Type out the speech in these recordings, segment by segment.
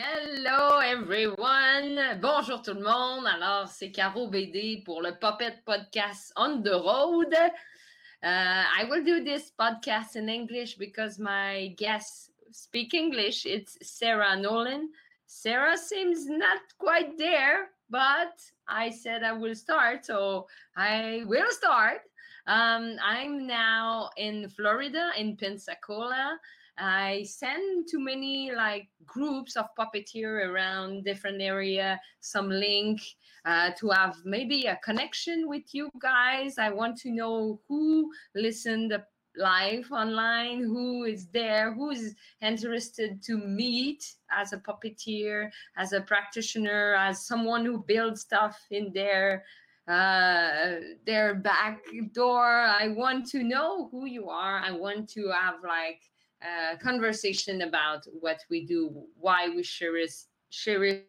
Hello everyone! Bonjour tout le monde! Alors, c'est Caro BD pour le Puppet Podcast on the road. Uh, I will do this podcast in English because my guests speak English. It's Sarah Nolan. Sarah seems not quite there, but I said I will start, so I will start. Um, I'm now in Florida, in Pensacola. I send to many like groups of puppeteer around different area some link uh, to have maybe a connection with you guys. I want to know who listened live online, who is there, who is interested to meet as a puppeteer, as a practitioner, as someone who builds stuff in their uh, their back door. I want to know who you are. I want to have like uh, conversation about what we do, why we cherish, cherish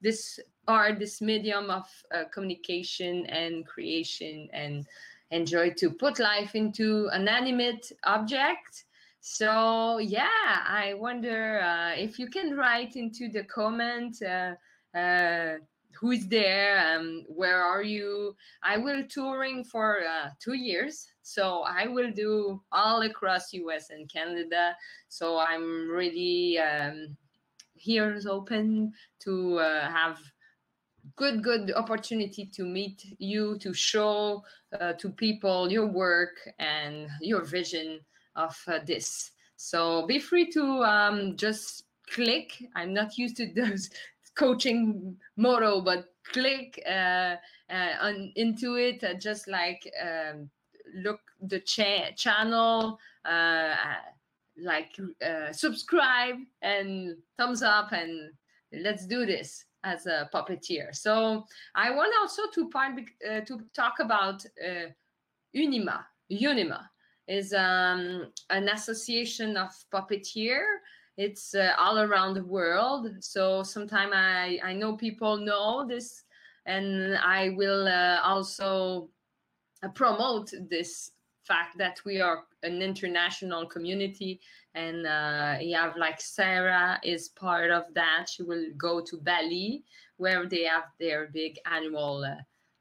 this art, this medium of uh, communication and creation, and enjoy to put life into an animate object. So yeah, I wonder uh, if you can write into the comment uh, uh, who is there um, where are you i will touring for uh, two years so i will do all across us and canada so i'm really um, here is open to uh, have good good opportunity to meet you to show uh, to people your work and your vision of uh, this so be free to um, just click i'm not used to those coaching motto, but click uh, uh, on, into it. Uh, just like um, look the cha- channel, uh, like uh, subscribe and thumbs up, and let's do this as a puppeteer. So I want also to part uh, to talk about Unima. Unima is um, an association of puppeteer it's uh, all around the world so sometimes i i know people know this and i will uh, also promote this fact that we are an international community and uh, you have like sarah is part of that she will go to bali where they have their big annual uh,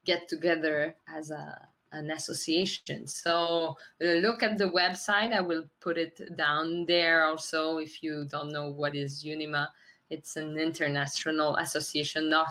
get together as a an association. So uh, look at the website. I will put it down there also if you don't know what is Unima. It's an international association of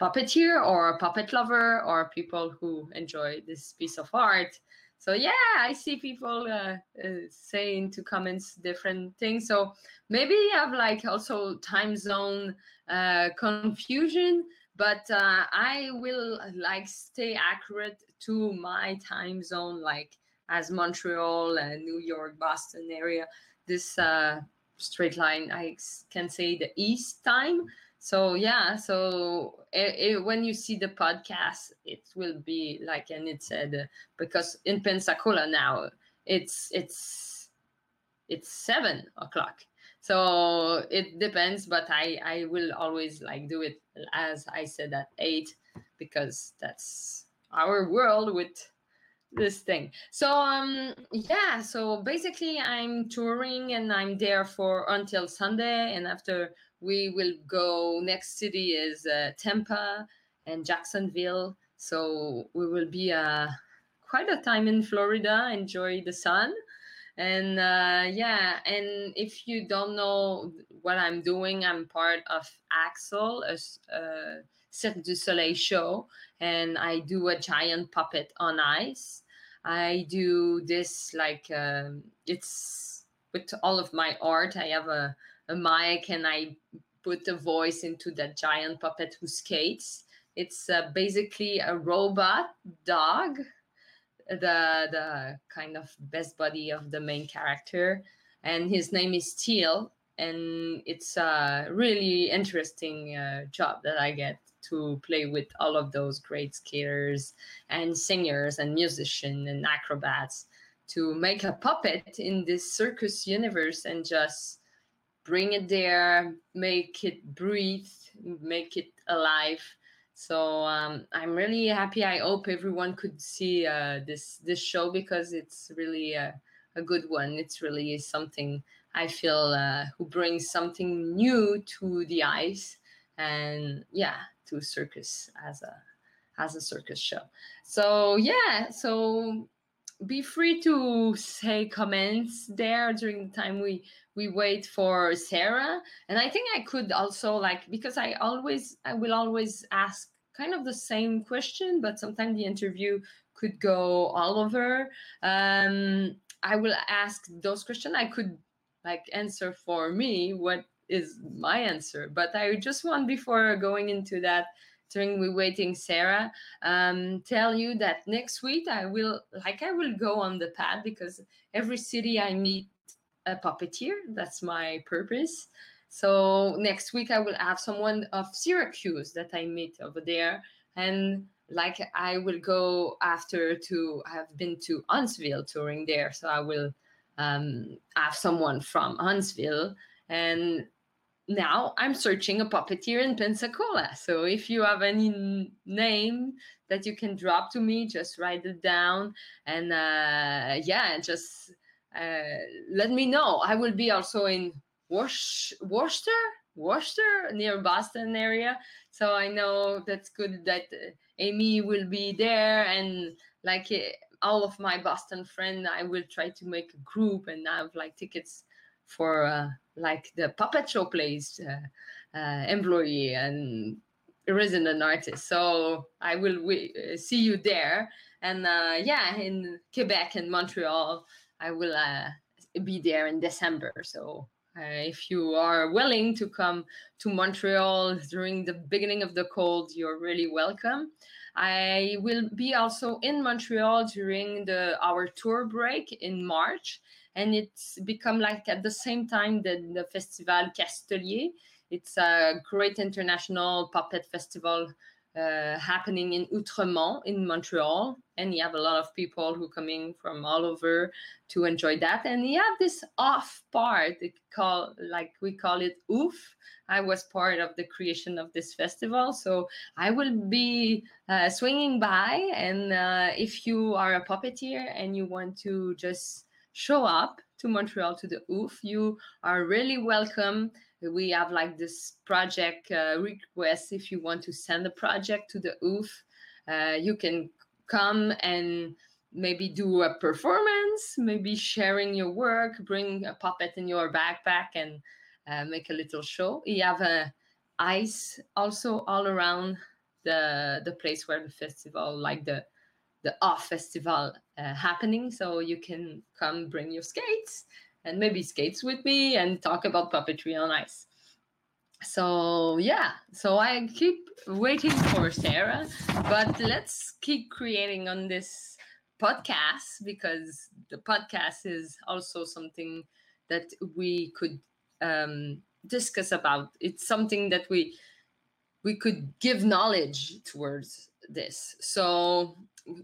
puppeteer or puppet lover or people who enjoy this piece of art. So yeah, I see people uh, uh, saying to comments different things. So maybe you have like also time zone uh, confusion but uh, I will like stay accurate to my time zone, like as Montreal and New York, Boston area. This uh, straight line, I can say the East time. So yeah, so it, it, when you see the podcast, it will be like, and it said uh, because in Pensacola now it's it's it's seven o'clock. So it depends but i i will always like do it as i said at eight because that's our world with this thing. So um yeah so basically i'm touring and i'm there for until sunday and after we will go next city is uh, tampa and jacksonville. So we will be uh quite a time in florida enjoy the sun. And uh, yeah and if you don't know what i'm doing i'm part of axel a, a cirque du soleil show and i do a giant puppet on ice. I do this like um, it's with all of my art. I have a, a mic and i put the voice into that giant puppet who skates? It's uh, basically a robot dog the the kind of best buddy of the main character, and his name is Teal, and it's a really interesting uh, job that I get to play with all of those great skaters and singers and musicians and acrobats to make a puppet in this circus universe and just bring it there, make it breathe, make it alive so um, I'm really happy. I hope everyone could see uh, this this show because it's really a, a good one. It's really something I feel uh, who brings something new to the ice and yeah, to circus as a as a circus show. So yeah, so be free to say comments there during the time we we wait for Sarah. And I think I could also like because I always I will always ask kind of the same question, but sometimes the interview could go all over. Um, I will ask those questions. I could like answer for me what is my answer, but I just want before going into that during we waiting sarah um, tell you that next week i will like i will go on the pad because every city i meet a puppeteer that's my purpose. So next week i will have someone of syracuse that i meet over there. And like i will go after to have been to huntsville touring there. So i will um, have someone from huntsville. And now I'm searching a puppeteer in Pensacola. So if you have any name that you can drop to me, just write it down. And uh, yeah, just uh, let me know. I will be also in Worcester, Worcester near Boston area. So I know that's good that uh, Amy will be there and like uh, all of my Boston friends, I will try to make a group and have like tickets for uh, like the Puppet Showplace uh, uh, employee and resident artist. So I will uh, see you there. And uh, yeah, in Quebec and Montreal, I will uh, be there in December. So if you are willing to come to Montreal during the beginning of the cold, you're really welcome. I will be also in Montreal during the our tour break in March and it's become like at the same time that the festival Castelier. It's a great international puppet festival uh, happening in Outremont in Montreal, and you have a lot of people who coming from all over to enjoy that. And you have this off part, call like we call it OOF. I was part of the creation of this festival, so I will be uh, swinging by. And uh, if you are a puppeteer and you want to just show up to Montreal to the OOF. You are really welcome. We have like this project uh, request. If you want to send a project to the OOF, uh, you can come and maybe do a performance, maybe sharing your work, bring a puppet in your backpack and uh, make a little show. You have a ice also all around the the place where the festival, like the the off festival uh, happening. So you can come bring your skates and maybe skates with me and talk about puppetry on ice. So yeah. So i keep waiting for sarah but let's keep creating on this podcast because the podcast is also something that we could um, discuss about. It's something that we we could give knowledge towards this. So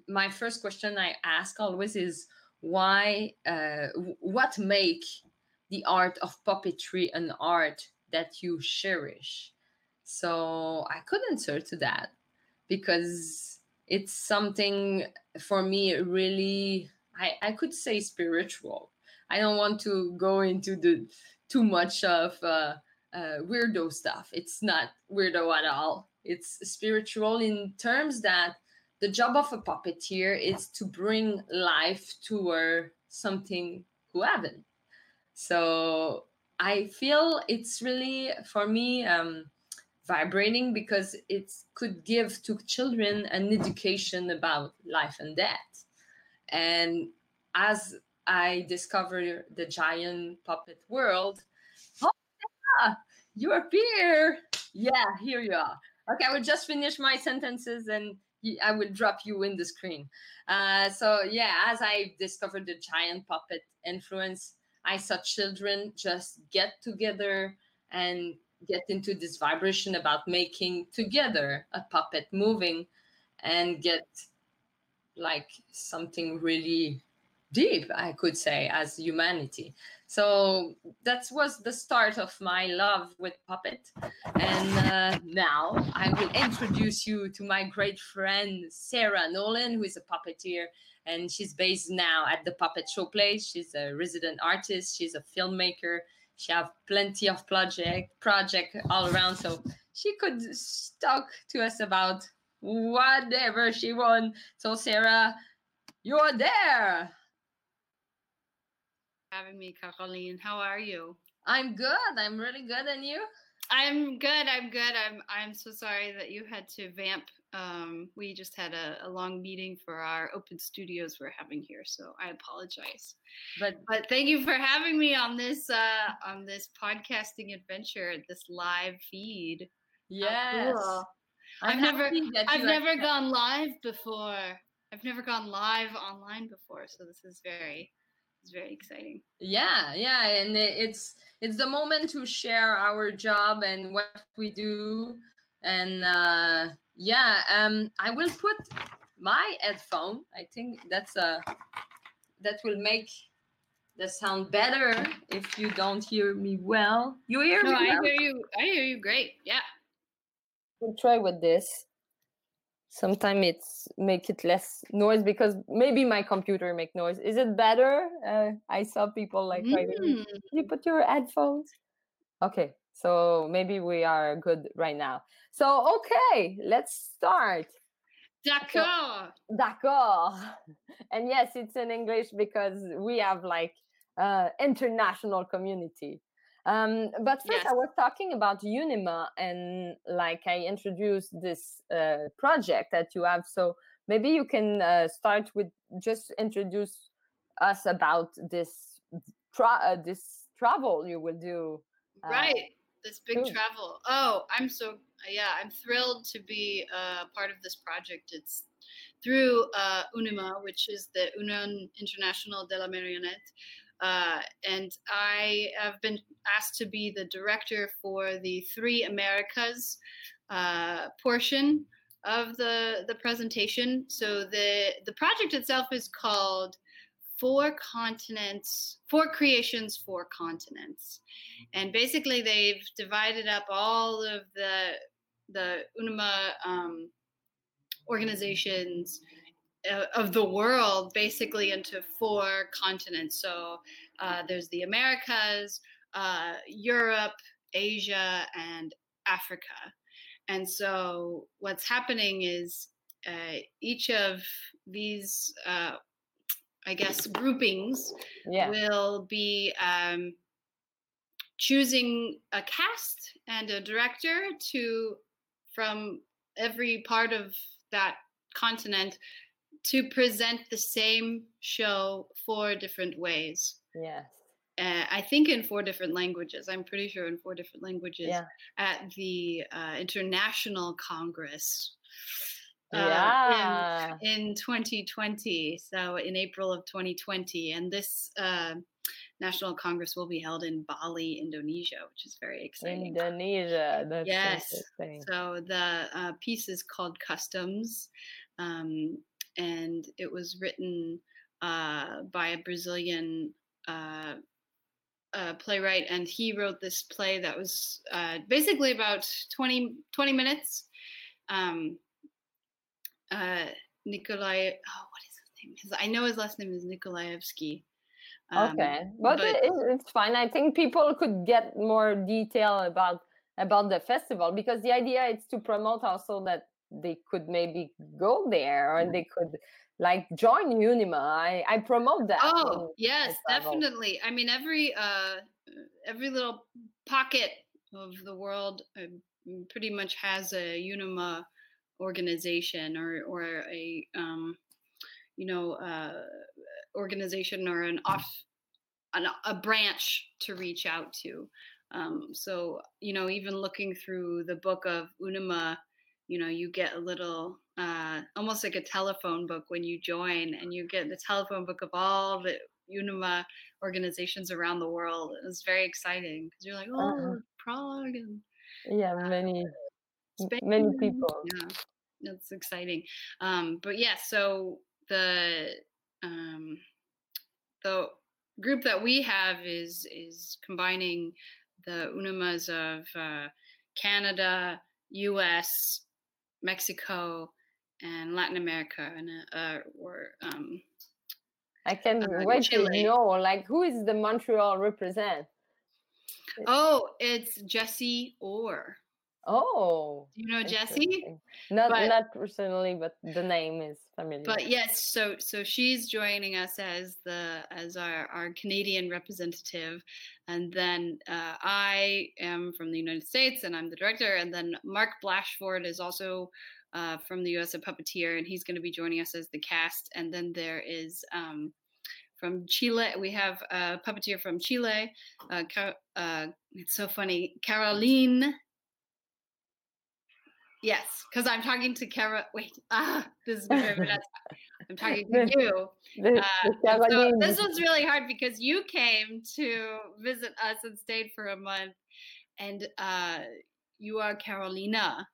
my first question I ask always is why, uh, what make the art of puppetry an art that you cherish? So I could answer to that because it's something for me really, I, I could say spiritual. I don't want to go into the too much of uh, uh, weirdo stuff. It's not weirdo at all. It's spiritual in terms that the job of a puppeteer is to bring life to something who haven't. So I feel it's really for me um, vibrating because it could give to children an education about life and death. And as I discovered the giant puppet world, oh yeah, you appear. Yeah, here you are. Okay, I will just finish my sentences and I will drop you in the screen. Uh, so yeah, as I discovered the giant puppet influence, I saw children just get together and get into this vibration about making together a puppet moving and get like something really deep, I could say, as humanity. So that was the start of my love with puppet. And uh, now I will introduce you to my great friend Sarah Nolan, who is a puppeteer, and she's based now at the Puppet Show Place. She's a resident artist. She's a filmmaker. She have plenty of project project all around. So she could talk to us about whatever she want. So Sarah, you're there. Having me, Caroline. How are you? I'm good. I'm really good. And you? I'm good. I'm good. I'm I'm so sorry that you had to vamp. Um, we just had a, a long meeting for our open studios we're having here, so I apologize. But but thank you for having me on this uh, on this podcasting adventure, this live feed. Yes. Cool. I've never I've never gone live before. I've never gone live online before, so this is very it's very exciting. Yeah, yeah, and it's it's the moment to share our job and what we do, and uh, yeah, um, I will put my headphone. I think that's a that will make the sound better if you don't hear me well. You hear no, me? I well? hear you. I hear you great. Yeah. We'll try with this sometimes it's make it less noise because maybe my computer make noise. Is it better? Uh, i saw people like mm. you put your headphones? Okay so maybe we are good right now. So okay let's start. D'accord. So, d'accord. And yes it's in english because we have like uh international community um, but first, yes. I was talking about Unima and like I introduced this uh, project that you have. So maybe you can uh, start with just introduce us about this tra- uh, this travel you will do. Uh, right, this big travel. Oh, I'm so yeah, I'm thrilled to be uh, part of this project. It's through uh, UNIMA, which is the Union International de la Marionnette. Uh, and I have been asked to be the director for the Three Americas uh, portion of the, the presentation. So the, the project itself is called Four Continents, Four Creations, Four Continents. And basically they've divided up all of the, the UNIMA um, organizations of the world basically into four continents. So uh, there's the Americas, uh, Europe, Asia, and Africa. And so what's happening is uh, each of these, uh, I guess, groupings yeah. will be um, choosing a cast and a director to from every part of that continent to present the same show four different ways. Yes. Uh, I think in four different languages. I'm pretty sure in four different languages yeah. at the uh, International Congress. Uh, yeah. In, in 2020, so in April of 2020, and this uh, National Congress will be held in Bali, Indonesia, which is very exciting. Indonesia, that's yes. So the uh, piece is called Customs. Um, and it was written uh, by a Brazilian uh, uh, playwright, and he wrote this play that was uh, basically about 20, 20 minutes. Um, uh, Nikolai, oh, what is his name? His, I know his last name is Nikolaevsky. Um, okay, but, but it, it's fine. I think people could get more detail about about the festival because the idea is to promote also that they could maybe go there or they could like join Unima. I, I promote that. Oh yes, definitely. I mean every uh every little pocket of the world uh, pretty much has a Unima organization or or a um you know uh organization or an off an, a branch to reach out to. Um, so you know, even looking through the book of Unima, you know you get a little uh, almost like a telephone book when you join and you get the telephone book of all the unima organizations around the world it's very exciting because you're like oh uh-huh. prague and yeah uh, many many people yeah that's exciting um, but yeah so the um, the group that we have is is combining the unimas of uh, Canada, U.S., Mexico, and Latin America, and uh, or um, I can uh, wait to know, like, who is the Montreal represent? Oh, it's Jesse Orr. Oh, you know Jesse? Not but, not personally, but the name is familiar. But yes, so so she's joining us as the as our our Canadian representative, and then uh, I am from the United States, and I'm the director, and then Mark Blashford is also. Uh, from the US, a puppeteer, and he's going to be joining us as the cast. And then there is um, from Chile. We have a puppeteer from Chile. Uh, uh, it's so funny, Caroline Yes, because I'm talking to Kara. Wait, ah, this is I'm talking to you. Uh, so this was really hard because you came to visit us and stayed for a month, and uh, you are Carolina.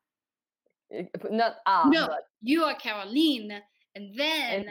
Eh, not ah. No, but... you are Caroline, and then and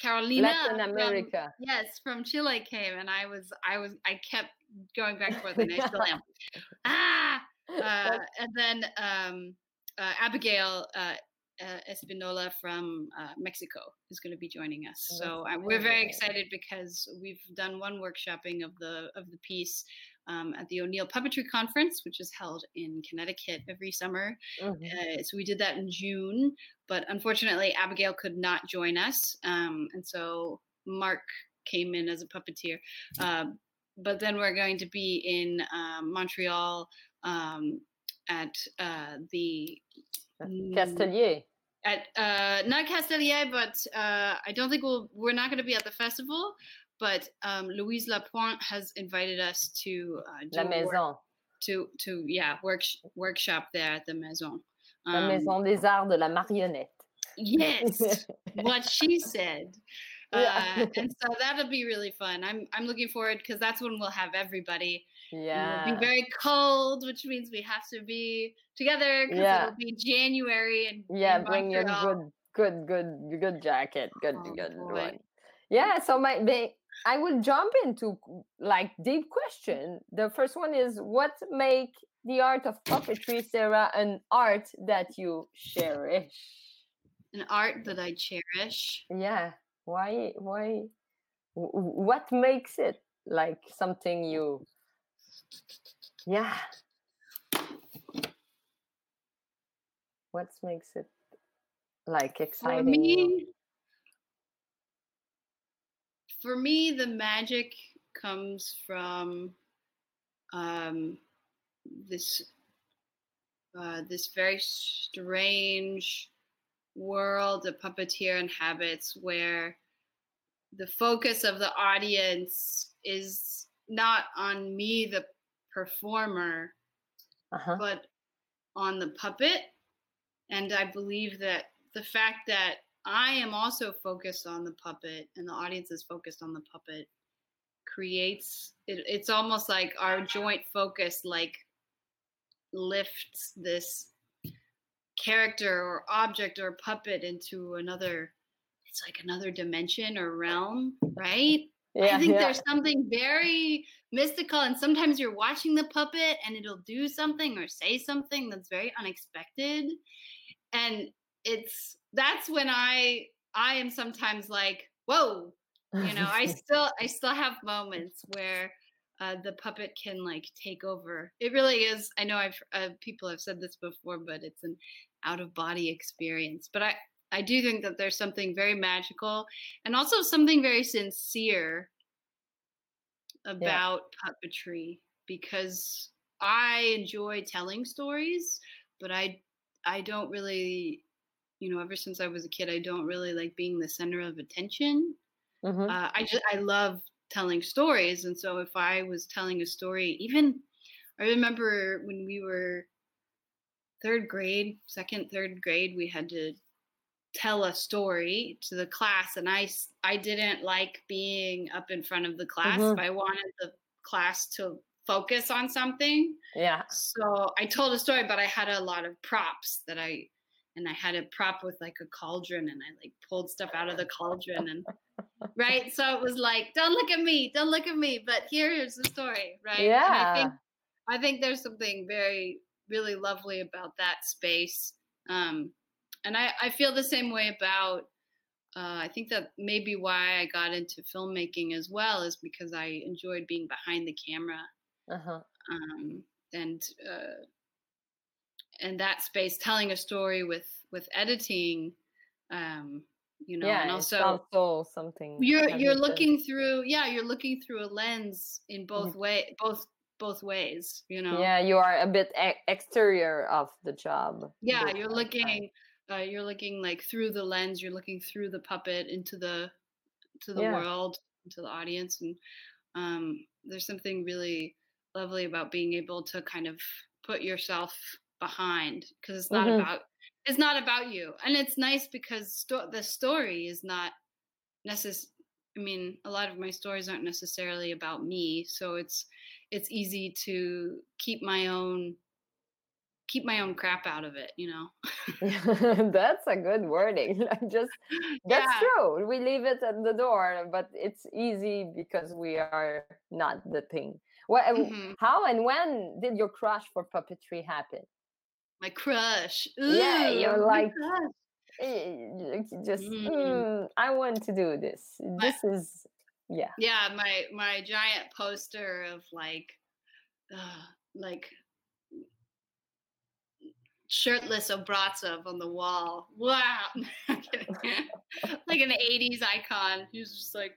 Carolina Latin America. From, yes, from Chile came, and I was, I was, I kept going back and forth, and I still am. ah, uh, and then um, uh, Abigail uh, uh, Espinola from uh, Mexico is going to be joining us. So uh, we're very excited because we've done one workshopping of the of the piece um, at the O'Neill Puppetry Conference, which is held in Connecticut every summer. Mm-hmm. Uh, so we did that in June, but unfortunately Abigail could not join us, um, and so Mark came in as a puppeteer. but then we're going to be in Montreal um, at uh, the Castelier. At uh, not Castelier, but uh, I don't think we'll. We're not going to be at the festival, but um, Louise Lapointe has invited us to uh, La Maison. To to yeah work workshop there at the Maison. Um, la Maison des Arts de la Marionnette. Yes, what she said. Uh, and so that'll be really fun. I'm I'm looking forward because that's when we'll have everybody. Yeah. It'll be very cold, which means we have to be together because yeah. it'll be January and yeah, bring your good, good, good, good jacket, good, oh, good boy. one. Yeah. So my, they, I will jump into like deep question. The first one is what make the art of puppetry, Sarah, an art that you cherish? An art that I cherish. Yeah. Why? Why? What makes it like something you yeah. What makes it like exciting? For me, for me the magic comes from um, this uh, this very strange world a puppeteer inhabits where the focus of the audience is not on me, the performer, uh-huh. but on the puppet. And I believe that the fact that I am also focused on the puppet and the audience is focused on the puppet creates it, it's almost like our joint focus like lifts this character or object or puppet into another it's like another dimension or realm right yeah, I think yeah. there's something very mystical, and sometimes you're watching the puppet and it'll do something or say something that's very unexpected, and it's that's when I I am sometimes like, whoa, you know, I still I still have moments where uh, the puppet can like take over. It really is. I know I've uh, people have said this before, but it's an out of body experience. But I I do think that there's something very magical and also something very sincere about yeah. puppetry because I enjoy telling stories, but I I don't really, you know, ever since I was a kid, I don't really like being the center of attention. Mm-hmm. Uh, I just I love telling stories, and so if I was telling a story, even I remember when we were third grade, second, third grade, we had to tell a story to the class and i i didn't like being up in front of the class mm-hmm. i wanted the class to focus on something yeah so i told a story but i had a lot of props that i and i had a prop with like a cauldron and i like pulled stuff out of the cauldron and right? So it was like, don't look at me, don't look at me, but here is the story, right? Yeah. And I think I think there's something very really lovely about that space. Um, and I, I feel the same way about uh, I think that maybe why I got into filmmaking as well is because I enjoyed being behind the camera. Uh-huh. Um, and uh, and that space telling a story with with editing um you know yeah, and also, also something you're you're looking through yeah you're looking through a lens in both mm-hmm. way both both ways you know yeah you are a bit e- exterior of the job yeah you're looking uh, you're looking like through the lens you're looking through the puppet into the to the yeah. world into the audience and um there's something really lovely about being able to kind of put yourself behind because it's not mm-hmm. about it's not about you and it's nice because sto- the story is not necessary i mean a lot of my stories aren't necessarily about me so it's it's easy to keep my own keep my own crap out of it you know that's a good wording just that's yeah. true we leave it at the door but it's easy because we are not the thing Well, mm-hmm. how and when did your crush for puppetry happen my crush. Ooh, yeah, you're like eh, just mm. Mm, I want to do this. My, this is yeah. Yeah, my my giant poster of like uh, like shirtless Obraztsov on the wall. Wow. like an 80s icon. He was just like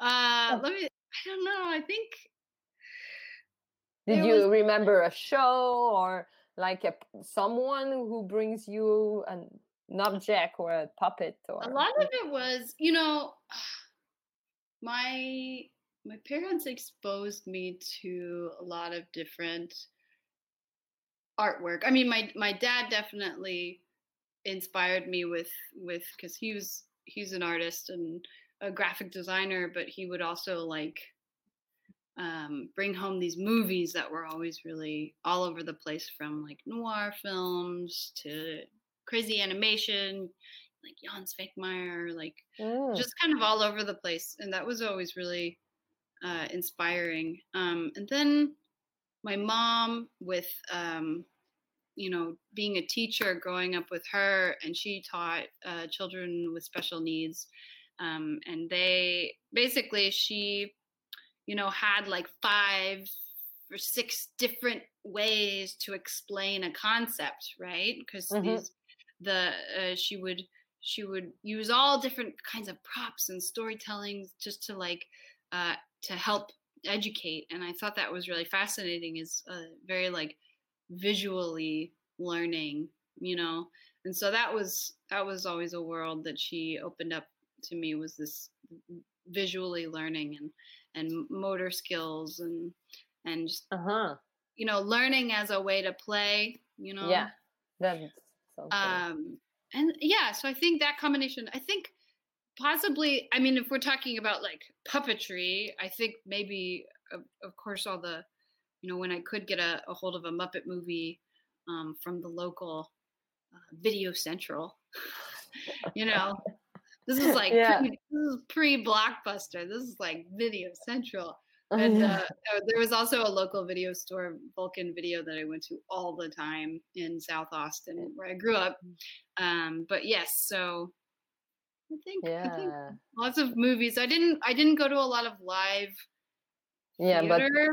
uh let me I don't know. I think Did you was, remember a show or like a someone who brings you an, an object or a puppet or a lot of it was you know my my parents exposed me to a lot of different artwork i mean my my dad definitely inspired me with with because he was he's an artist and a graphic designer but he would also like um, bring home these movies that were always really all over the place from like noir films to crazy animation like Jan Svankmajer, like mm. just kind of all over the place. And that was always really uh, inspiring. Um, and then my mom, with um, you know being a teacher, growing up with her, and she taught uh, children with special needs. Um, and they basically she you know, had like five or six different ways to explain a concept, right? Because mm-hmm. these the uh, she would she would use all different kinds of props and storytelling just to like uh, to help educate and i thought that was really fascinating is uh, very like visually learning you know? And so that was that was always a world that she opened up to me was this visually learning and and motor skills and and just, uh-huh. you know learning as a way to play you know? Yeah. That's so um and yeah so i think that combination i think possibly i mean if we're talking about like puppetry i think maybe of, of course all the you know when i could get a, a hold of a muppet movie um, from the local uh, video central you know this is like yeah. pre, this is pre-blockbuster. This is like Video Central. And uh, there was also a local video store, Vulcan Video, that I went to all the time in South Austin, where I grew up. Um, but yes, so I think, yeah. I think lots of movies. I didn't I didn't go to a lot of live. Yeah, theater.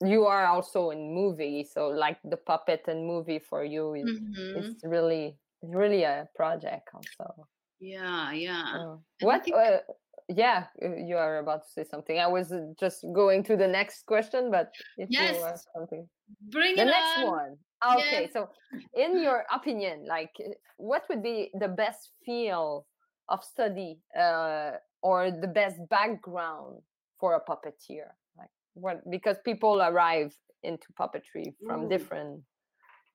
but you are also in movie, so like the puppet and movie for you is mm-hmm. it's really it's really a project also. Yeah, yeah. Oh. What? Think... Uh, yeah, you are about to say something. I was uh, just going to the next question, but if yes. you have something, bring the it next on. one. Okay, yes. so in your opinion, like, what would be the best field of study uh, or the best background for a puppeteer? Like, what? Because people arrive into puppetry from Ooh. different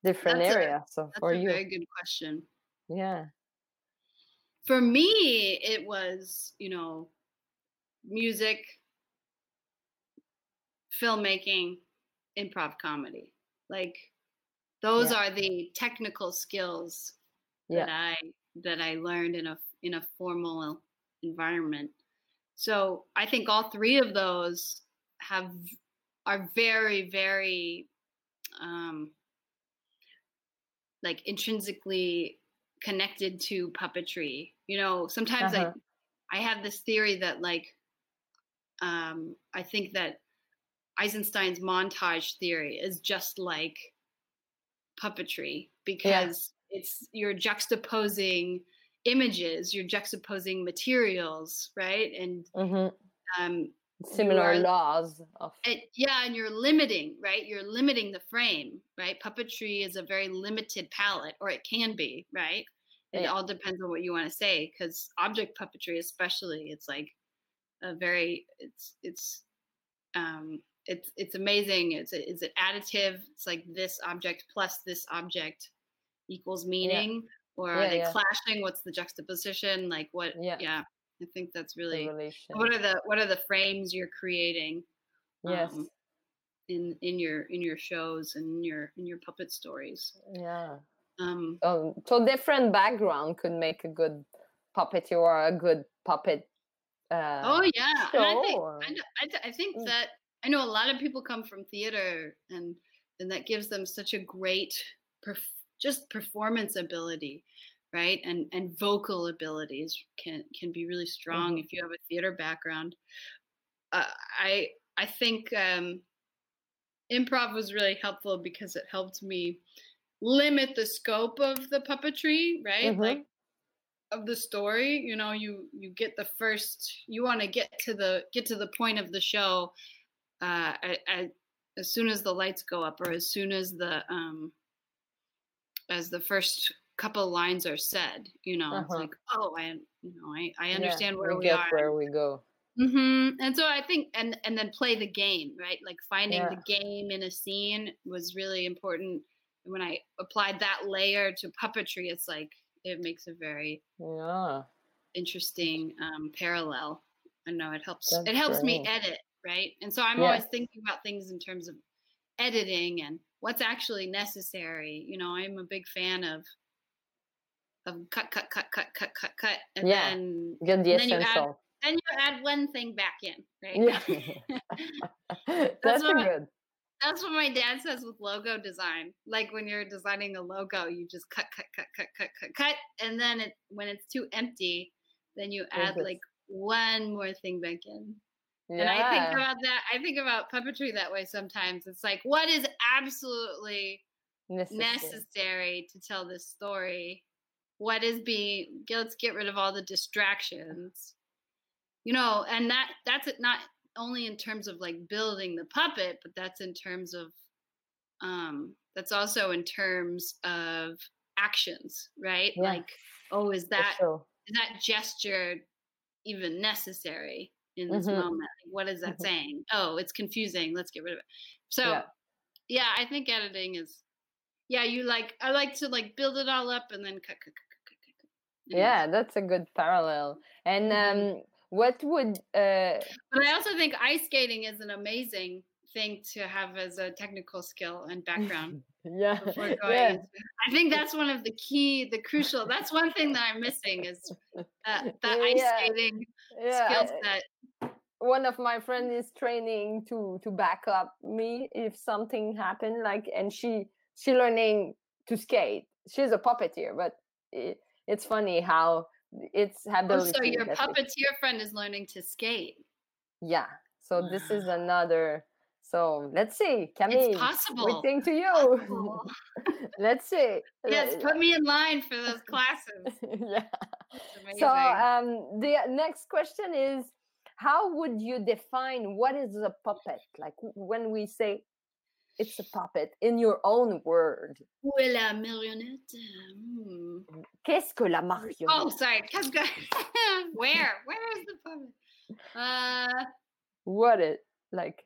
different that's areas. A, so for you, very good question. Yeah for me, it was, you know, music, filmmaking, improv comedy. Like those yeah. are the technical skills yeah. that I that I learned in a in a formal environment. so I think all three of those have are very very um, like intrinsically connected to puppetry. You know, sometimes uh-huh. I I have this theory that like um, I think that Eisenstein's montage theory is just like puppetry because yeah. it's you're juxtaposing images, you're juxtaposing materials, right? And mm-hmm. um, similar are, laws of it, yeah, and you're limiting, right? You're limiting the frame, right? Puppetry is a very limited palette, or it can be, right? It yeah. all depends on what you want to say, because object puppetry, especially, it's like a very it's it's um it's it's amazing. It's a, it's an additive. It's like this object plus this object equals meaning, yeah. Or are they yeah. clashing? What's the juxtaposition? Like what? Yeah, yeah. I think that's really what are the what are the frames you're creating? Yes. Um, in in your in your shows and in your in your puppet stories. Yeah. Um. Oh, so different background could make a good puppeteer or a good puppet. Uh, oh yeah, and I think I, I think mm. that I know a lot of people come from theater and and that gives them such a great perf- just performance ability right and and vocal abilities can can be really strong mm-hmm. if you have a theater background uh, i i think um, improv was really helpful because it helped me limit the scope of the puppetry right mm-hmm. like of the story you know you you get the first you want to get to the get to the point of the show uh, I, I, as soon as the lights go up or as soon as the um, as the first couple lines are said you know uh-huh. it's like oh i you know i, I understand yeah, where we, we are where we go mm-hmm. and so i think and and then play the game right like finding yeah. the game in a scene was really important and when i applied that layer to puppetry it's like it makes a very yeah interesting um, parallel i know it helps That's it helps great. me edit right and so i'm yeah. always thinking about things in terms of editing and what's actually necessary you know i'm a big fan of of cut cut cut cut cut cut cut and yeah. then, Get the then you add then you add one thing back in right yeah. that's, that's what, good that's what my dad says with logo design like when you're designing a logo you just cut cut cut cut cut cut cut and then it when it's too empty then you add like one more thing back in yeah. And I think about that. I think about puppetry that way sometimes. It's like, what is absolutely necessary, necessary to tell this story? What is being, let's get rid of all the distractions. You know, and that that's it not only in terms of like building the puppet, but that's in terms of um that's also in terms of actions, right? Yeah. Like, oh, is that is that gesture even necessary? In this mm-hmm. moment. What is that mm-hmm. saying? Oh, it's confusing. Let's get rid of it. So, yeah. yeah. I think editing is, yeah, you like, I like to like build it all up and then cut, cut, cut, cut, cut, cut. Yeah, that's a good parallel. And mm-hmm. um, what would, uh, but I also think ice skating is an amazing thing to have as a technical skill and background. yeah. yeah. I think that's one of the key, the crucial. That's one thing that I'm missing is that, that ice skating yeah. skill set. One of my friends is training to to back up me if something happened. Like, and she she learning to skate. She's a puppeteer, but it, it's funny how it's ability. Oh, so your puppeteer friend is learning to skate. Yeah. So wow. this is another so let's see, Camille. It's possible. We think to you. let's see. Yes, put me in line for those classes. yeah. So um, the next question is, how would you define what is a puppet? Like when we say it's a puppet in your own word. Où est la marionnette? Hmm. Qu'est-ce que la marionnette? Oh, sorry. Qu'est-ce que... Where? Where is the puppet? Uh, what it like?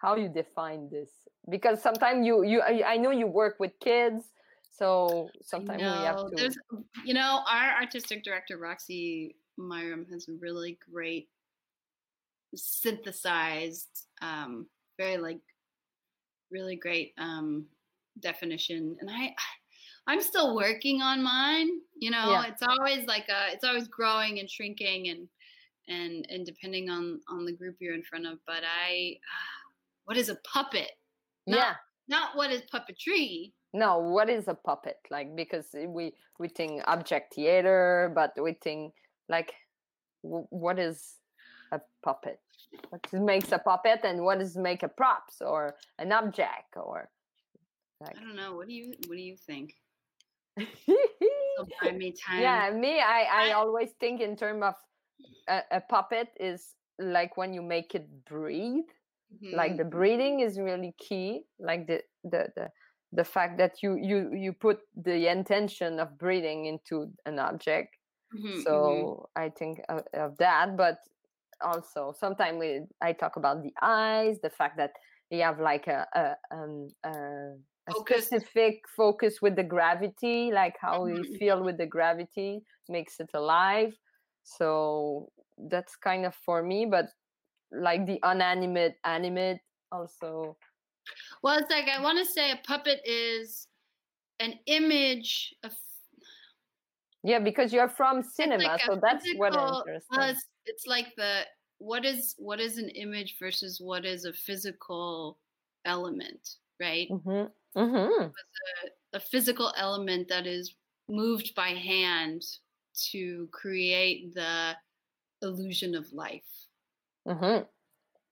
how you define this because sometimes you you I, know you work with kids so sometimes we have to there's you know our artistic director roxy myhrum has really great synthesized um very like really great um definition and i i'm still working on mine you know? Yeah. it's always like a it's always growing and shrinking and and and depending on on the group you're in front of but i what is a puppet? Not, yeah. not what is puppetry. No what is a puppet? Like because we we think object theater but we think like what is a puppet what makes a puppet and what does make a props or an object or like... i don't know what do you what do you think time. yeah me i i, I always think in terms of a, a, puppet is like when you make it breathe mm-hmm. like the mm-hmm. breathing is really key like the the the the fact that you you you put the intention of breathing into an object mm-hmm, so mm-hmm. i think of, of, that but also sometimes i talk about the eyes the fact that you have like a, a, um, a, a specific focus with the gravity like how mm-hmm. you feel with the gravity makes it alive so that's kind of for me but like the unanimate animate also well, it's like I want to say a puppet is an image of. Yeah, because you're from cinema, like so that's physical, what. Well, it's, it's like the what is what is an image versus what is a physical element, right? Mm-hmm. Mm-hmm. A, a physical element that is moved by hand to create the illusion of life. Mm-hmm.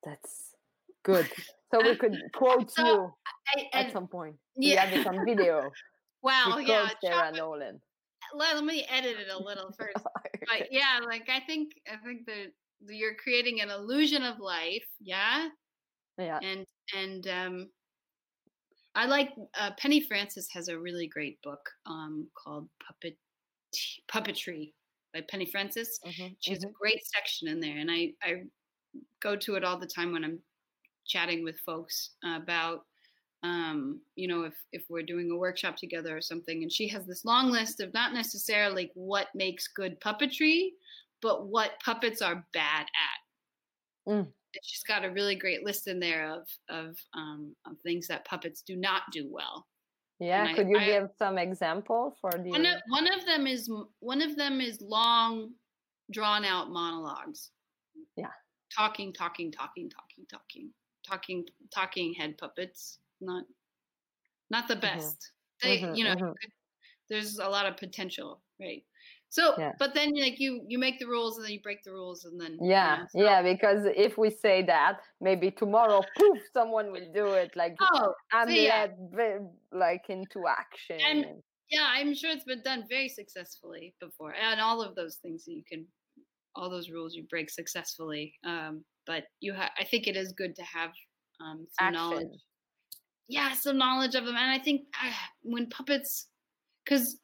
That's good. So we could quote so you I, at some point. Yeah. We have it on video. Wow, yeah. Sarah Nolan. Let, me edit it a little first. but yeah, like I think I think that you're creating an illusion of life, yeah? Yeah. And and um I like uh, Penny Francis has a really great book um called Puppet Puppetry by Penny Francis. Mm-hmm. She has mm-hmm. a great section in there and I I go to it all the time when I'm chatting with folks about um, you know if if we're doing a workshop together or something and she has this long list of not necessarily what makes good puppetry but what puppets are bad at. Mm. she's got a really great list in there of of, um, of things that puppets do not do well. Yeah and could I, you I, give some example for the one of, one of them is one of them is long drawn out monologues. Yeah. Talking talking talking talking talking talking talking head puppets not not the mm-hmm. best mm-hmm. they mm-hmm, you know mm-hmm. there's a lot of potential right so yeah. but then like you you make the rules and then you break the rules and then yeah you know, so. yeah because if we say that maybe tomorrow poof someone will do it like oh i'm so yeah. led like into action and, yeah i'm sure it's been done very successfully before and all of those things that you can all those rules you break successfully um but you have i think it is good to have um, some Action. knowledge yeah some knowledge of them and i think uh, when puppets because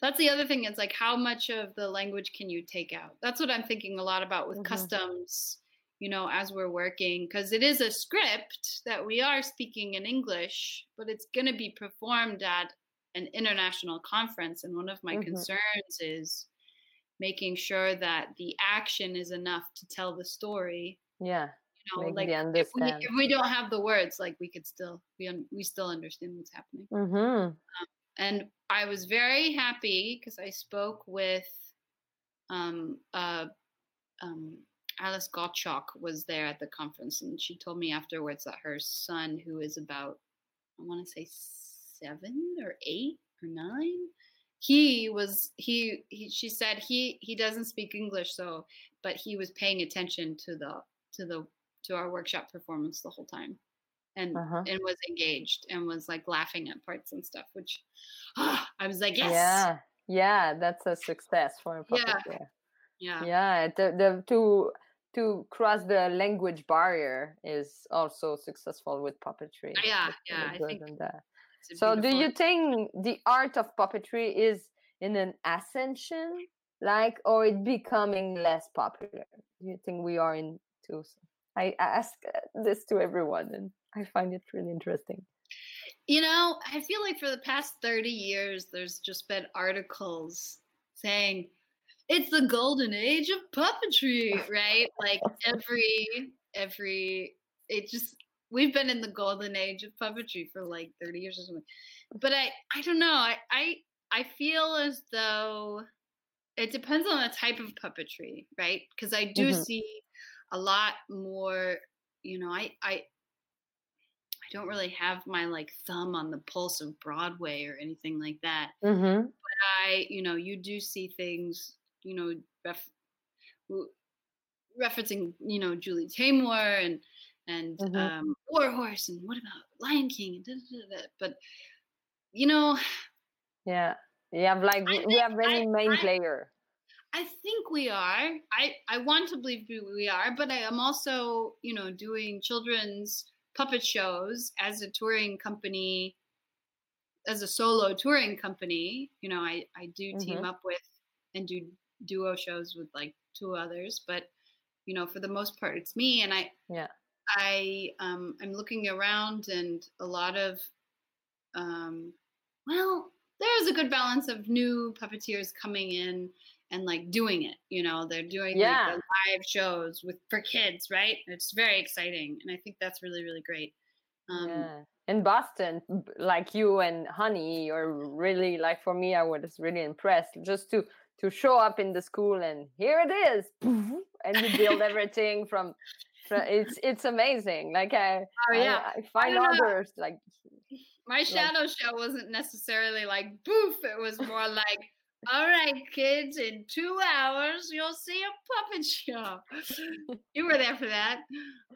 that's the other thing it's like how much of the language can you take out that's what i'm thinking a lot about with mm-hmm. customs you know as we're working because it is a script that we are speaking in english but it's going to be performed at an international conference and one of my mm-hmm. concerns is making sure that the action is enough to tell the story. Yeah. You know, like if we, if we don't have the words, like we could still we un- we still understand what's happening. Mm-hmm. Um, and I was very happy because I spoke with um, uh, um, Alice Gottschalk was there at the conference, and she told me afterwards that her son, who is about I want to say seven or eight or nine, he was he, he she said he he doesn't speak english so but he was paying attention to the to the to our workshop performance the whole time and uh-huh. and was engaged and was like laughing at parts and stuff which oh, i was like yes! Yeah yeah that's a success for a puppet yeah. Yeah. Yeah the, the to to cross the language barrier is also successful with puppetry yeah yeah i think so do you think the art of puppetry is in an ascension like or it becoming less popular? Do you think we are in two i ask uh, this to everyone and i find it really interesting you know i feel like for the past 30 years there's just been articles saying it's the golden age of puppetry right like every every it just we've been in the golden age of puppetry for like 30 years or something but i i don't know i i, I feel as though it depends on the type of puppetry, right? Because I do mm-hmm. see a lot more. You know, I I I don't really have my like thumb on the pulse of Broadway or anything like that. Mm-hmm. But I, you know, you do see things, you know, ref, referencing, you know, Julie Taymor and and mm-hmm. um, War Horse and what about Lion King? Da, da, da, but you know, yeah, you have like I we have many main I, player. I think we are. I I want to believe we are, but I am also, you know, doing children's puppet shows as a touring company, as a solo touring company. You know, I I do team mm-hmm. up with and do duo shows with like two others, but you know, for the most part, it's me. And I yeah I um I'm looking around and a lot of um well there's a good balance of new puppeteers coming in and like doing it you know? They're doing yeah. like, the live shows with for kids right? It's very exciting and i think that's really really great. Um, yeah. in boston like you and honey are really like for me i was really impressed just to to show up in the school and here it is! And you build everything from it's it's amazing. Like i oh yeah. I, I find I others like my shadow like, show wasn't necessarily like boof it was more like all right, kids, in two hours you'll see a puppet show. you were there for that.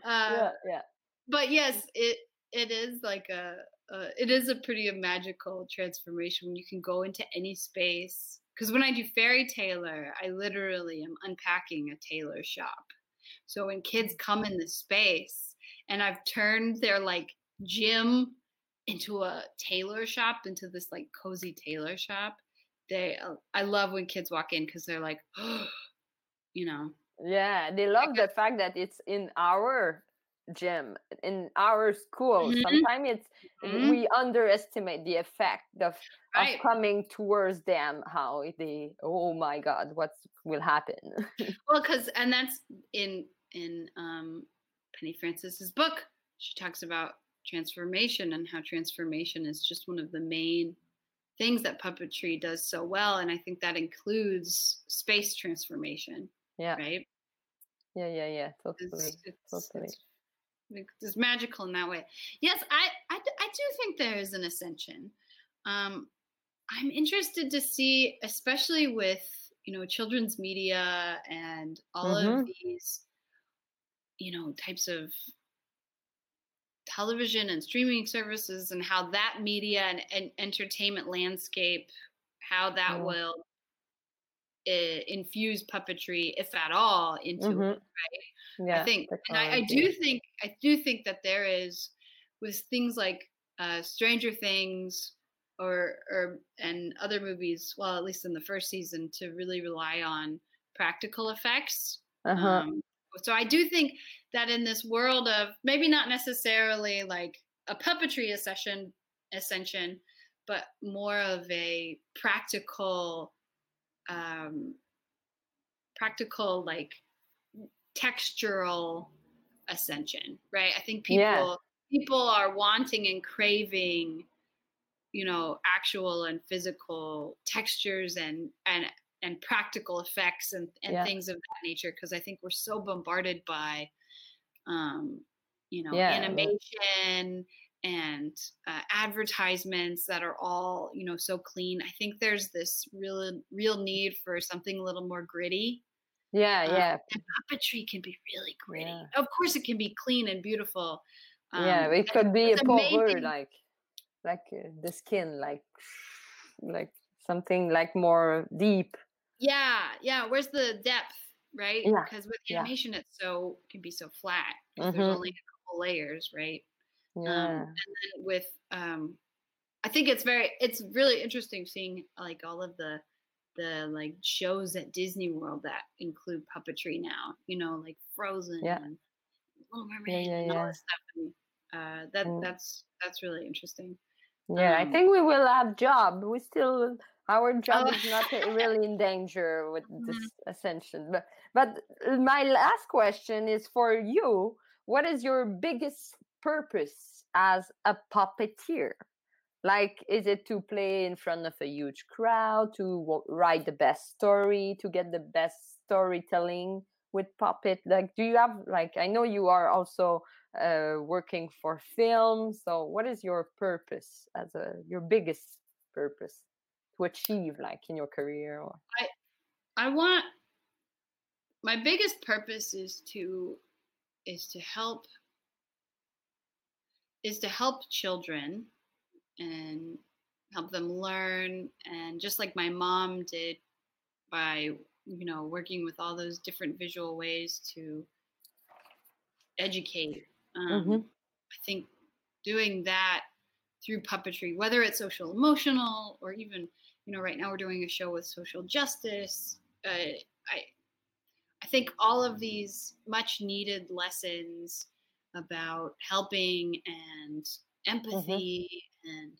Uh, yeah, yeah. But yes, it it is like a, a it is a pretty magical transformation when you can go into any space. Because when I do fairy tailor, I literally am unpacking a tailor shop. So when kids come in the space, and I've turned their like gym into a tailor shop, into this like cozy tailor shop they uh, i love when kids walk in because they're like you know yeah they love the fact that it's in our gym in our school mm-hmm. sometimes it's mm-hmm. we underestimate the effect of, right. of coming towards them how they oh my god what will happen well because and that's in in um penny francis's book she talks about transformation and how transformation is just one of the main things that puppetry does so well and i think that includes space transformation yeah. right? Yeah yeah yeah totally it's, it's, totally. it's, it's, magical in that way. Yes I, I i do think there is an ascension. Um i'm interested to see especially with you know children's media and all mm-hmm. of these you know types of television and streaming services and how that media and, and entertainment landscape how that yeah. will uh, infuse puppetry if at all into mm-hmm. it right yeah, i think and I, I, do think i do think that there is with things like uh, stranger things or or and other movies well at least in the first season to really rely on practical effects uh-huh. um, so I do think that in this world of maybe not necessarily like a puppetry ascension, ascension, but more of a practical, um, practical like textural ascension, right? I think people yeah. people are wanting and craving, you know, actual and physical textures and and and practical effects and, and yeah. things of that nature because I think we're so bombarded by um, you know yeah. animation and uh, advertisements that are all you know so clean i think there's this real real need for something a little more gritty yeah um, yeah and puppetry can be really gritty yeah. of course it can be clean and beautiful um, yeah it could be a power like like uh, the skin like like something like more deep yeah, yeah. Where's the depth, right? Yeah. Because with animation, yeah. it's so can be so flat. Mm-hmm. There's only a couple layers, right? Um, yeah. Um, and then with, um, I think it's very, it's really interesting seeing like all of the the like shows at Disney World that include puppetry now. You know, like Frozen yeah. and Little Mermaid yeah, yeah, and all this stuff. And uh, that mm. that's that's really interesting. Yeah, um, I think we will have job. We still our job oh. is not really in danger with this mm-hmm. ascension but but uh, my last question is for you what is your biggest purpose as a puppeteer like is it to play in front of a huge crowd to write the best story to get the best storytelling with puppet like do you have like i know you are also uh, working for film so what is your purpose as a your biggest purpose to achieve like in your career or i i want my biggest purpose is to is to help is to help children and help them learn and just like my mom did by you know working with all those different visual ways to educate um, mm-hmm. i think doing that through puppetry whether it's social emotional or even you know right now we're doing a show with social justice uh, i i think all of these much needed lessons about helping and mm-hmm. empathy mm-hmm. and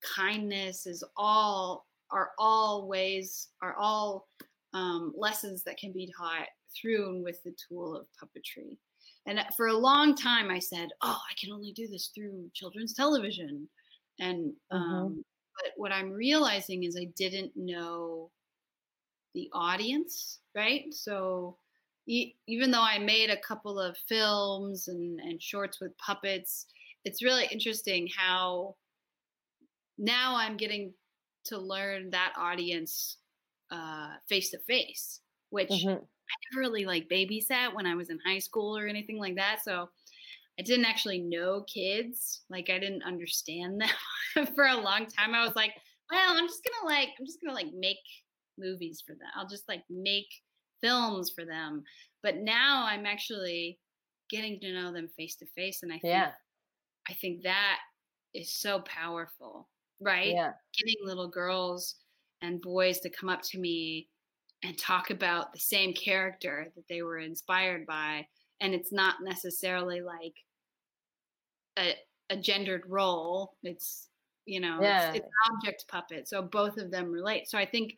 kindness is all are all ways are all um, lessons that can be taught through and with the tool of puppetry and for a long time i said oh i can only do this through children's television and mm-hmm. But what i'm realizing is i didn't know the audience right so even though I made a couple of films and, and shorts with puppets, it's really interesting how now I'm getting to learn that audience face to face, which mm-hmm. I never really like babysat when I was in high school or anything like that. So I didn't actually know kids. Like I didn't understand them for a long time. I was like, well, I'm just gonna like, I'm just gonna like make movies for them. I'll just like make films for them. But now I'm actually getting to know them face to face, and I think yeah. I think that is so powerful, right? Yeah. Getting little girls and boys to come up to me and talk about the same character that they were inspired by, and it's not necessarily like a, a gendered role. It's you know, yeah. it's, it's object puppet. So both of them relate. So I think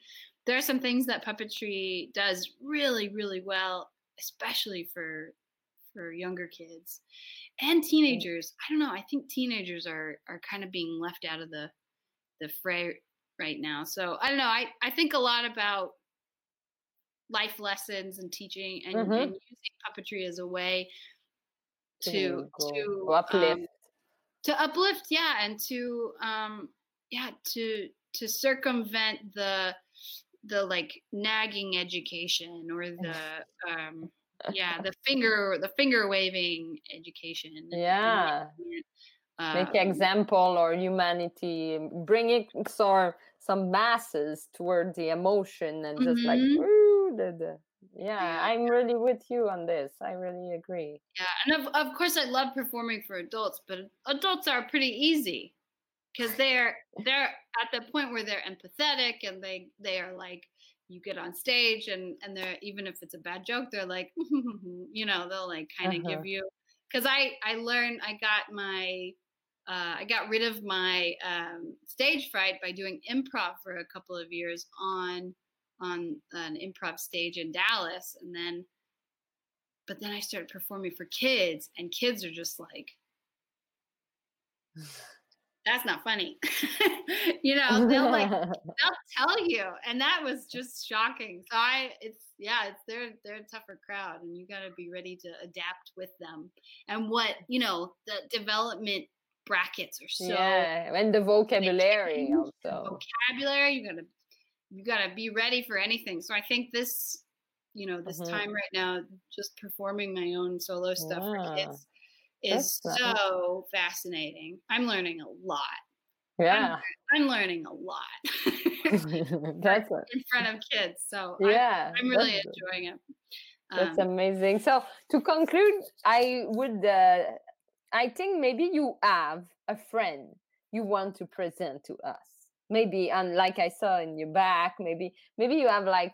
there are some things that puppetry does really, really well, especially for for younger kids and teenagers. I don't know. I think teenagers are are kind of being left out of the the fray right now. So I don't know. I I think a lot about life lessons and teaching and, mm-hmm. and using puppetry as a way to to, to uplift. um, to uplift yeah and to um yeah to to circumvent the the like nagging education or the um yeah the finger the finger waving education yeah. um, make example or humanity bringing or some masses toward the emotion and just mm-hmm. like the, the, yeah, i'm really with you on this i really agree yeah and of, of course i love performing for adults but adults are pretty easy because they're they're at the point where they're empathetic and they they are like you get on stage and and they're even if it's a bad joke they're like you know they'll like kind of uh-huh. give you because i i learned i got my uh, i got rid of my um, stage fright by doing improv for a couple of years on on an improv stage in dallas and then but then i started performing for kids and kids are just like that's not funny. you know, they'll like they'll tell you, and that was just shocking. So I, it's yeah, it's they're they're a tougher crowd, and you got to be ready to adapt with them. And what you know, the development brackets are so yeah, and the vocabulary also vocabulary. You gotta you gotta be ready for anything. So I think this, you know, this mm-hmm. time right now, just performing my own solo stuff yeah. for kids is That's so nice. fascinating. I'm learning a lot. Yeah. I'm, I'm learning a lot. that's in front of kids. So yeah, I, am really enjoying it. That's um, amazing. So to conclude, I would, uh, I think maybe you have a friend you want to present to us. Maybe, and like I saw in your back, maybe, maybe you have like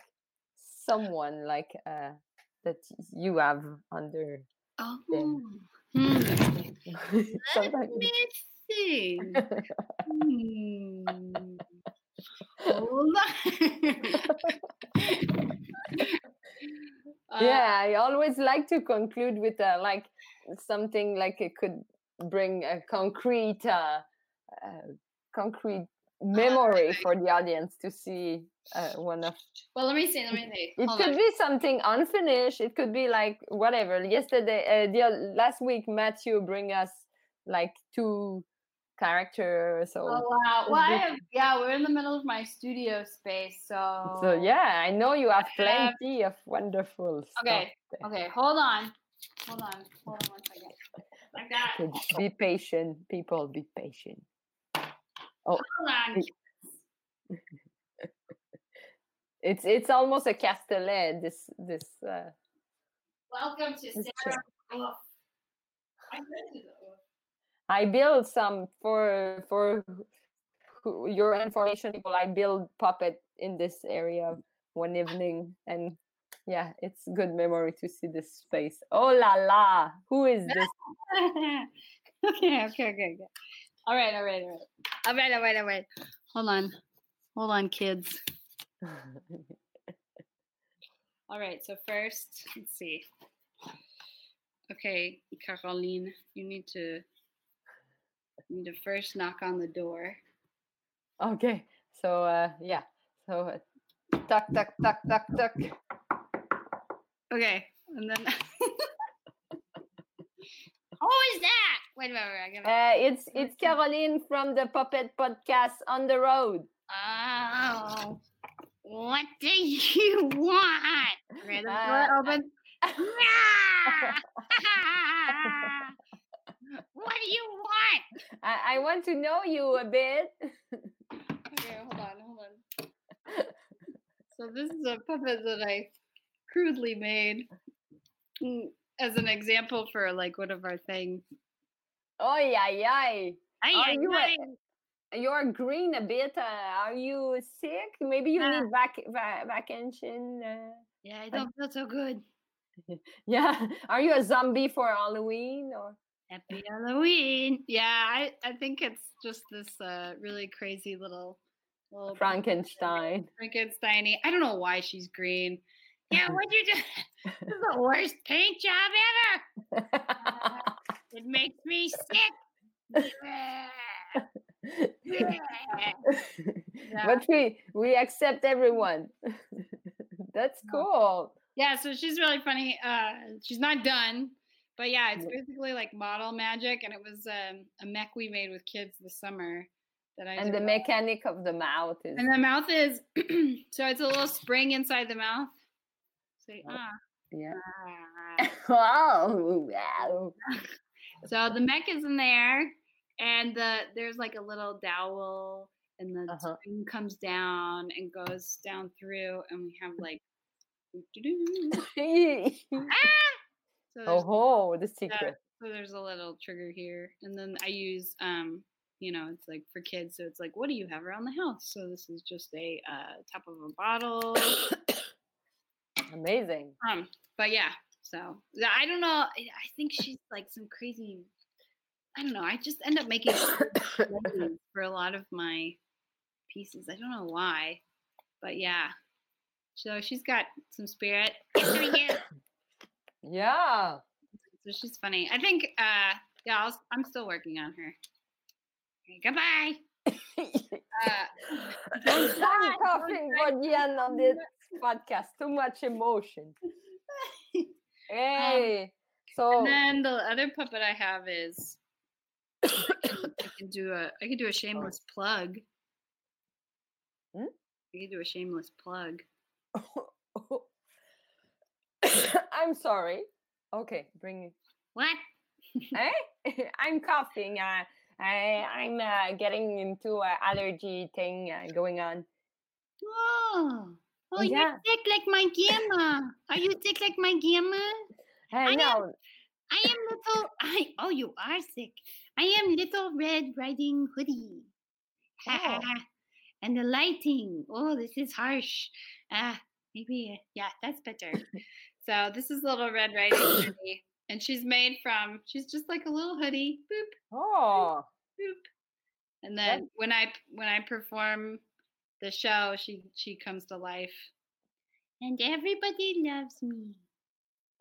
someone like uh, that you have under. Oh. Hmm. Let me see. hmm. Hold on. uh, yeah, I always like to conclude with uh, like something like it could bring a concrete uh, uh, concrete memory for the audience to see uh, one of well let me see let me see. It Hold could on. be something unfinished. It could be like whatever. Yesterday uh, the last week matthew bring us like two characters so oh wow. well, have, yeah we're in the middle of my studio space so so yeah i know you have plenty have... of wonderful okay okay hold on. Hold on hold on one second. Like that be patient people be patient Oh, it's it's almost a castelet. This this. Uh, Welcome to Sarah. I build some for for your information people. I build puppet in this area one evening, and yeah, it's good memory to see this space. Oh la la! Who is this? okay, okay, okay, okay. All right, all right, all right. All right, all right, all right. Hold on. Hold on, kids. all right, so first, let's see. Okay, Caroline, you need to you need to first knock on the door. Okay. So uh yeah. So uh, tuck tuck tuck tuck tuck. Okay. And then Who is that? Wait, wait, wait. Gonna... Uh, it's it's Caroline from the Puppet Podcast on the road. Oh, what do you want? Ready uh, open. what do you want? I, I want to know you a bit. okay, hold on, hold on. So this is a puppet that I crudely made. Mm, as an example for like one of our things. Oh yeah, yeah. Are you you're green a bit. Uh, are you sick? Maybe you need vac- va- vacation. Uh, yeah, I don't feel so good. yeah, are you a zombie for Halloween or? Happy Halloween! Yeah, I I think it's just this uh, really crazy little little Frankenstein. Frankensteiny. I don't know why she's green. Yeah, what'd you do? this is the worst paint job ever. Uh, it makes me sick. yeah. But we we accept everyone. That's cool. Yeah, so she's really funny. Uh, she's not done, but yeah, it's basically like model magic, and it was um, a mech we made with kids this summer. That I and the mechanic of the mouth is. And the mouth is so it's a little spring inside the mouth Say oh, ah. Yeah. Ah. oh, wow. So the mech is in there, and the there's like a little dowel, and the uh-huh. string comes down and goes down through, and we have like. ah! So oh, ho, the secret. so there's a little trigger here, and then I use um you know, it's like for kids. So it's like, what do you have around the house? So this is just a uh, top of a bottle, Amazing. Um, but yeah, so I don't know. I think she's like some crazy. I don't know. I just end up making for a lot of my pieces. I don't know why, but yeah. So she's got some spirit. yeah. So she's funny. I think. uh Yeah, i am still working on her. Okay, goodbye. uh, I'm coughing for the end of this podcast. Too much emotion. Um, hey. Um, so and then the other puppet I have is I can do a I can do a shameless plug. Hmm? I can do a shameless plug. I'm sorry. Okay, bring it. What? hey, I'm coughing. Uh, I I'm uh, getting into an allergy thing uh, going on. Oh. Oh, yeah. you're sick like my grandma. Are you sick like my grandma? I, I know. Am, I am little. I oh, you are sick. I am little Red Riding Hoodie. Oh. and the lighting. Oh, this is harsh. Ah, uh, maybe yeah, that's better. so this is Little Red Riding Hoodie, and she's made from. She's just like a little hoodie. Boop. Oh. Boop. And then when I when I perform the show, she she comes to life, and everybody loves me.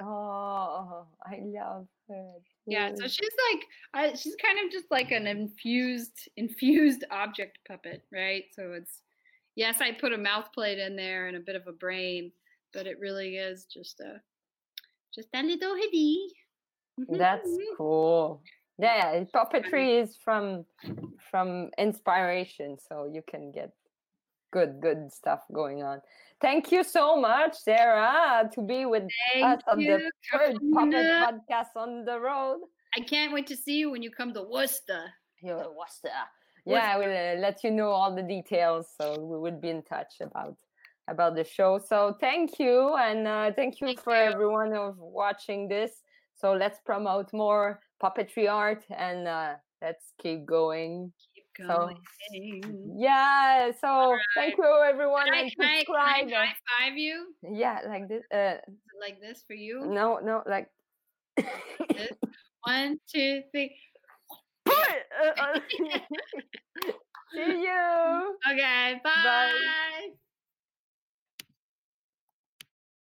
Oh, I love her. yeah so she's like I, she's kind of just like an infused infused object puppet right? So it's yes i put a mouth plate in there and a bit of a brain but it really is just a just a little hoodie. Mm-hmm, That's mm-hmm. cool. Yeah puppetry is from from inspiration so you can get good good stuff going on. Thank you so much sarah to be with thank us on the third puppet podcast on the road. I can't wait to see you when you come to worcester. Yeah worcester. Yeah i will uh, let you know all the details so we will be in touch about about the show. So thank you and uh, thank you thank for you. everyone of watching this. So let's promote more puppetry art and uh, let's keep going. Going. So, yeah. So right. thank you everyone can and I, subscribe. Can I high uh, five you? Yeah, like this. Uh, like this for you? No, no, like. One, two, three. Uh, uh, See you. Okay. Bye. bye.